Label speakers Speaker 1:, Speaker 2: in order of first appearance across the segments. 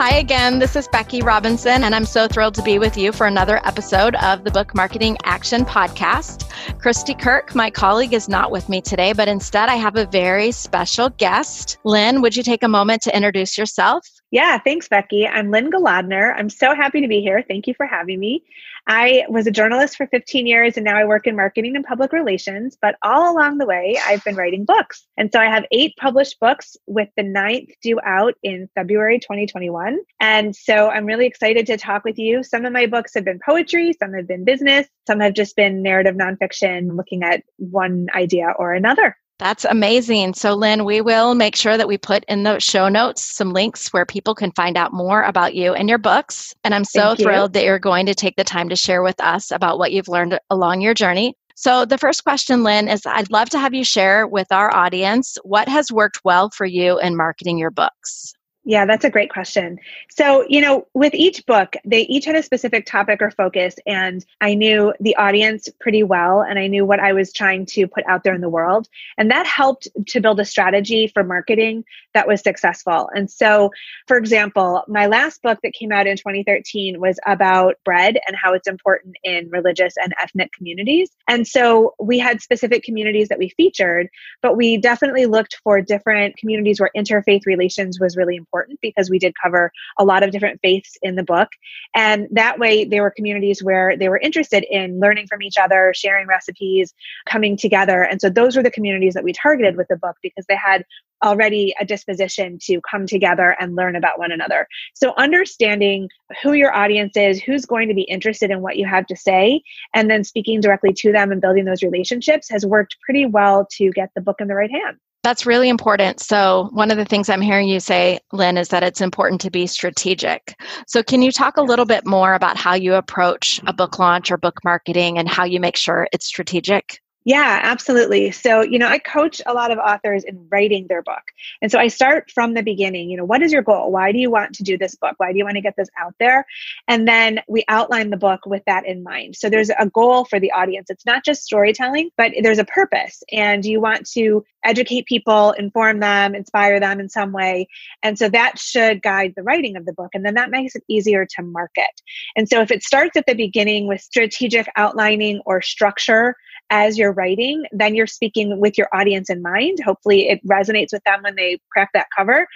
Speaker 1: Hi again, this is Becky Robinson, and I'm so thrilled to be with you for another episode of the Book Marketing Action Podcast. Christy Kirk, my colleague, is not with me today, but instead I have a very special guest. Lynne, would you take a moment to introduce yourself?
Speaker 2: Yeah, thanks, Becky. I'm Lynne Golodner. I'm so happy to be here. Thank you for having me. I was a journalist for 15 years and now I work in marketing and public relations. But all along the way, I've been writing books. And so I have eight published books with the ninth due out in February 2021. And so I'm really excited to talk with you. Some of my books have been poetry, some have been business, some have just been narrative nonfiction, looking at one idea or another.
Speaker 1: That's amazing. So, Lynne, we will make sure that we put in the show notes some links where people can find out more about you and your books. And I'm so thrilled that you're going to take the time to share with us about what you've learned along your journey. So, the first question, Lynne, is I'd love to have you share with our audience what has worked well for you in marketing your books.
Speaker 2: Yeah, that's a great question. So, you know, with each book, they each had a specific topic or focus, and I knew the audience pretty well, and I knew what I was trying to put out there in the world. And that helped to build a strategy for marketing that was successful. And so, for example, my last book that came out in 2013 was about bread and how it's important in religious and ethnic communities. And so, we had specific communities that we featured, but we definitely looked for different communities where interfaith relations was really important important because we did cover a lot of different faiths in the book. And that way, they were communities where they were interested in learning from each other, sharing recipes, coming together. And so those were the communities that we targeted with the book because they had already a disposition to come together and learn about one another. So, understanding who your audience is, who's going to be interested in what you have to say, and then speaking directly to them and building those relationships has worked pretty well to get the book in the right hands.
Speaker 1: That's really important. So, one of the things I'm hearing you say, Lynne, is that it's important to be strategic. So, can you talk a little bit more about how you approach a mm-hmm. book launch or book marketing and how you make sure it's strategic?
Speaker 2: Yeah, absolutely. So, you know, I coach a lot of authors in writing their book. And so I start from the beginning. You know, what is your goal? Why do you want to do this book? Why do you want to get this out there? And then we outline the book with that in mind. So there's a goal for the audience. It's not just storytelling, but there's a purpose. And you want to educate people, inform them, inspire them in some way. And so that should guide the writing of the book. And then that makes it easier to market. And so if it starts at the beginning with strategic outlining or structure, as you're writing, then you're speaking with your audience in mind. Hopefully, it resonates with them when they crack that cover.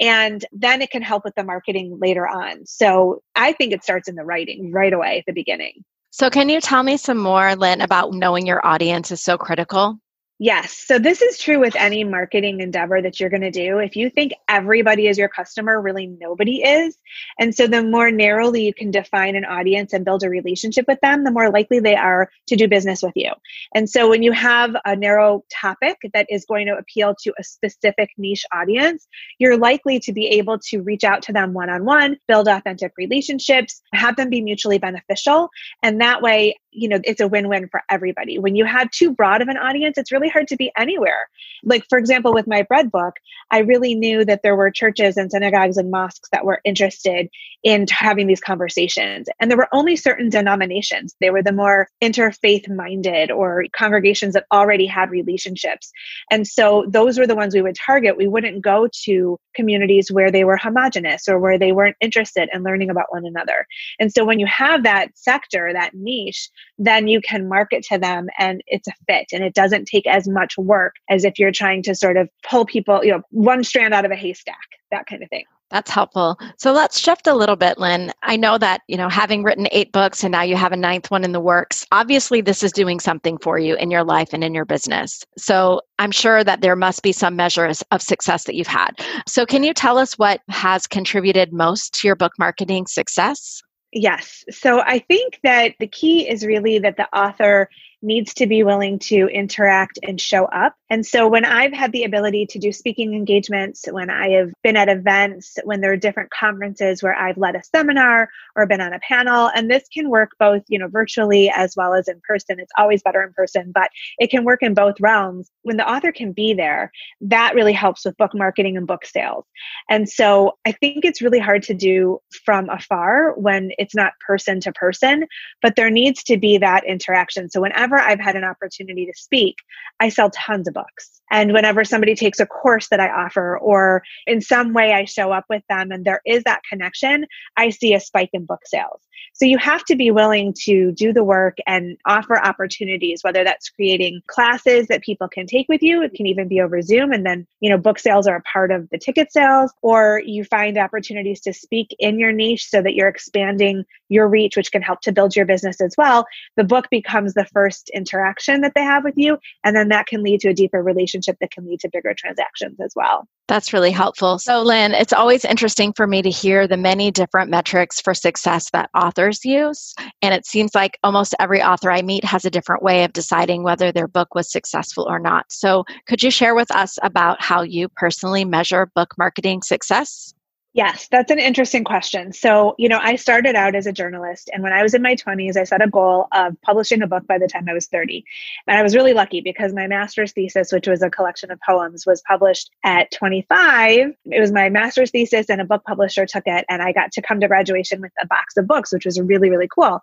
Speaker 2: And then it can help with the marketing later on. So I think it starts in the writing right away at the beginning.
Speaker 1: So, can you tell me some more, Lynne, about knowing your audience is so critical?
Speaker 2: Yes. So this is true with any marketing endeavor that you're going to do. If you think everybody is your customer, really nobody is. And so the more narrowly you can define an audience and build a relationship with them, the more likely they are to do business with you. And so when you have a narrow topic that is going to appeal to a specific niche audience, you're likely to be able to reach out to them one on one, build authentic relationships, have them be mutually beneficial. And that way, you know, it's a win win for everybody. When you have too broad of an audience, it's really really hard to be anywhere. Like, for example, with my bread book, I really knew that there were churches and synagogues and mosques that were interested in having these conversations. And there were only certain denominations. They were the more interfaith minded or congregations that already had relationships. And so those were the ones we would target. We wouldn't go to communities where they were homogenous or where they weren't interested in learning about one another. And so when you have that sector, that niche, then you can market to them and it's a fit and it doesn't take as much work as if you're trying to sort of pull people, you know, one strand out of a haystack, that kind of thing.
Speaker 1: That's helpful. So let's shift a little bit, Lynne. I know that, you know, having written eight books and now you have a ninth one in the works, obviously this is doing something for you in your life and in your business. So I'm sure that there must be some measures of success that you've had. So can you tell us what has contributed most to your book marketing success?
Speaker 2: Yes. So I think that the key is really that the author needs to be willing to interact and show up. And so when I've had the ability to do speaking engagements, when I have been at events, when there are different conferences where I've led a seminar or been on a panel, and this can work both, you know, virtually as well as in person. It's always better in person, but it can work in both realms. When the author can be there, that really helps with book marketing and book sales. And so I think it's really hard to do from afar when it's not person to person, but there needs to be that interaction. So whenever I've had an opportunity to speak, I sell tons of books. And whenever somebody takes a course that I offer, or in some way I show up with them and there is that connection, I see a spike in book sales. So you have to be willing to do the work and offer opportunities, whether that's creating classes that people can take with you. It can even be over Zoom. And then, you know, book sales are a part of the ticket sales, or you find opportunities to speak in your niche so that you're expanding your reach, which can help to build your business as well. The book becomes the first interaction that they have with you. And then that can lead to a deeper relationship that can lead to bigger transactions as well.
Speaker 1: That's really helpful. So, Lynne, it's always interesting for me to hear the many different metrics for success that authors use. And it seems like almost every author I meet has a different way of deciding whether their book was successful or not. So, could you share with us about how you personally measure book marketing success?
Speaker 2: Yes, that's an interesting question. So, you know, I started out as a journalist, and when I was in my 20s, I set a goal of publishing a book by the time I was 30. And I was really lucky because my master's thesis, which was a collection of poems, was published at 25. It was my master's thesis, and a book publisher took it, and I got to come to graduation with a box of books, which was really, really cool.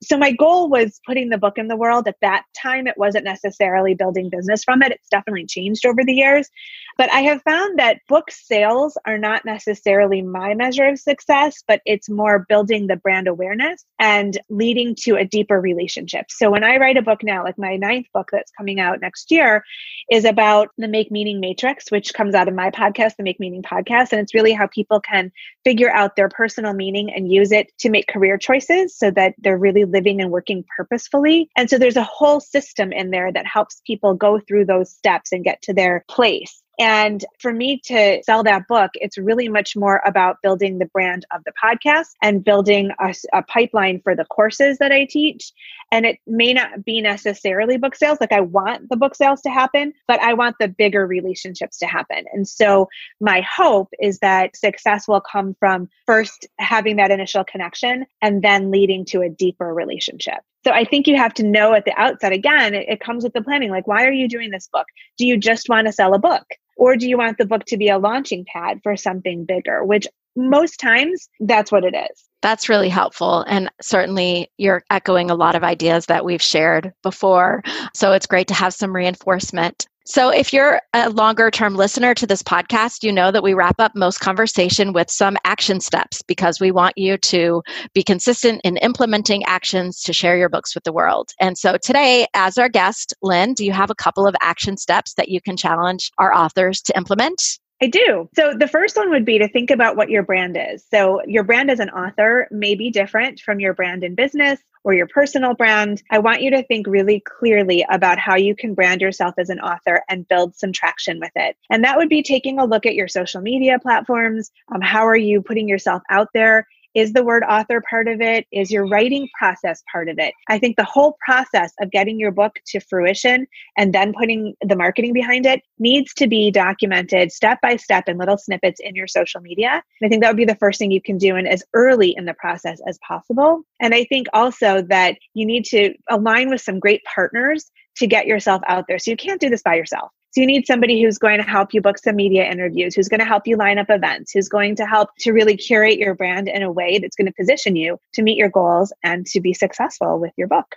Speaker 2: So, my goal was putting the book in the world. At that time, it wasn't necessarily building business from it, it's definitely changed over the years. But I have found that book sales are not necessarily my measure of success, but it's more building the brand awareness and leading to a deeper relationship. So when I write a book now, like my ninth book that's coming out next year, is about the Make Meaning Matrix, which comes out of my podcast, the Make Meaning podcast. And it's really how people can figure out their personal meaning and use it to make career choices so that they're really living and working purposefully. And so there's a whole system in there that helps people go through those steps and get to their place. And for me to sell that book, it's really much more about building the brand of the podcast and building a, a, pipeline for the courses that I teach. And it may not be necessarily book sales. Like I want the book sales to happen, but I want the bigger relationships to happen. And so my hope is that success will come from first having that initial connection and then leading to a deeper relationship. So I think you have to know at the outset again, it, it, comes with the planning. Like, why are you doing this book? Do you just want to sell a book? Or do you want the book to be a launching pad for something bigger? Which most times that's what it is.
Speaker 1: That's really helpful. And certainly you're echoing a lot of ideas that we've shared before. So it's great to have some reinforcement. So, if you're a longer term listener to this podcast, you know that we wrap up most conversation with some action steps because we want you to be consistent in implementing actions to share your books with the world. And so, today, as our guest, Lynne, do you have a couple of action steps that you can challenge our authors to implement?
Speaker 2: I do. So the first one would be to think about what your brand is. So your brand as an author may be different from your brand in business or your personal brand. I want you to think really clearly about how you can brand yourself as an author and build some traction with it. And that would be taking a look at your social media platforms. Um, how are you putting yourself out there? Is the word author part of it? Is your writing process part of it? I think the whole process of getting your book to fruition and then putting the marketing behind it needs to be documented step by step in little snippets in your social media. And I think that would be the first thing you can do and as early in the process as possible. And I think also that you need to align with some great partners to get yourself out there. So you can't do this by yourself. So you need somebody who's going to help you book some media interviews, who's going to help you line up events, who's going to help to really curate your brand in a way that's going to position you to meet your goals and to be successful with your book.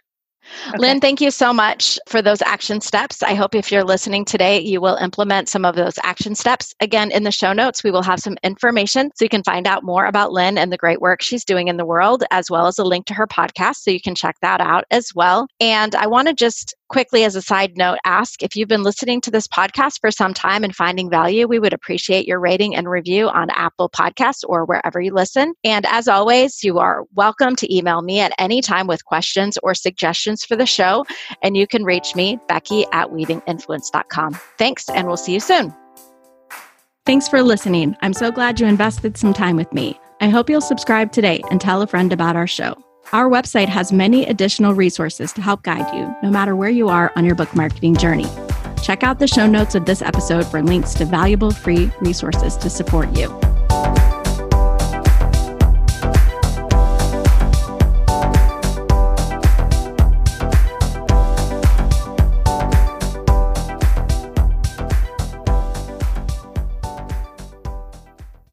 Speaker 1: Okay. Lynne, thank you so much for those action steps. I hope if you're listening today, you will implement some of those action steps. Again, in the show notes, we will have some information so you can find out more about Lynne and the great work she's doing in the world, as well as a link to her podcast. So you can check that out as well. And I want to just quickly, as a side note, ask if you've been listening to this podcast for some time and finding value, we would appreciate your rating and review on Apple Podcasts or wherever you listen. And as always, you are welcome to email me at any time with questions or suggestions for the show. And you can reach me, Becky at weavinginfluence.com. Thanks, and we'll see you soon. Thanks for listening. I'm so glad you invested some time with me. I hope you'll subscribe today and tell a friend about our show. Our website has many additional resources to help guide you, no matter where you are on your book marketing journey. Check out the show notes of this episode for links to valuable free resources to support you.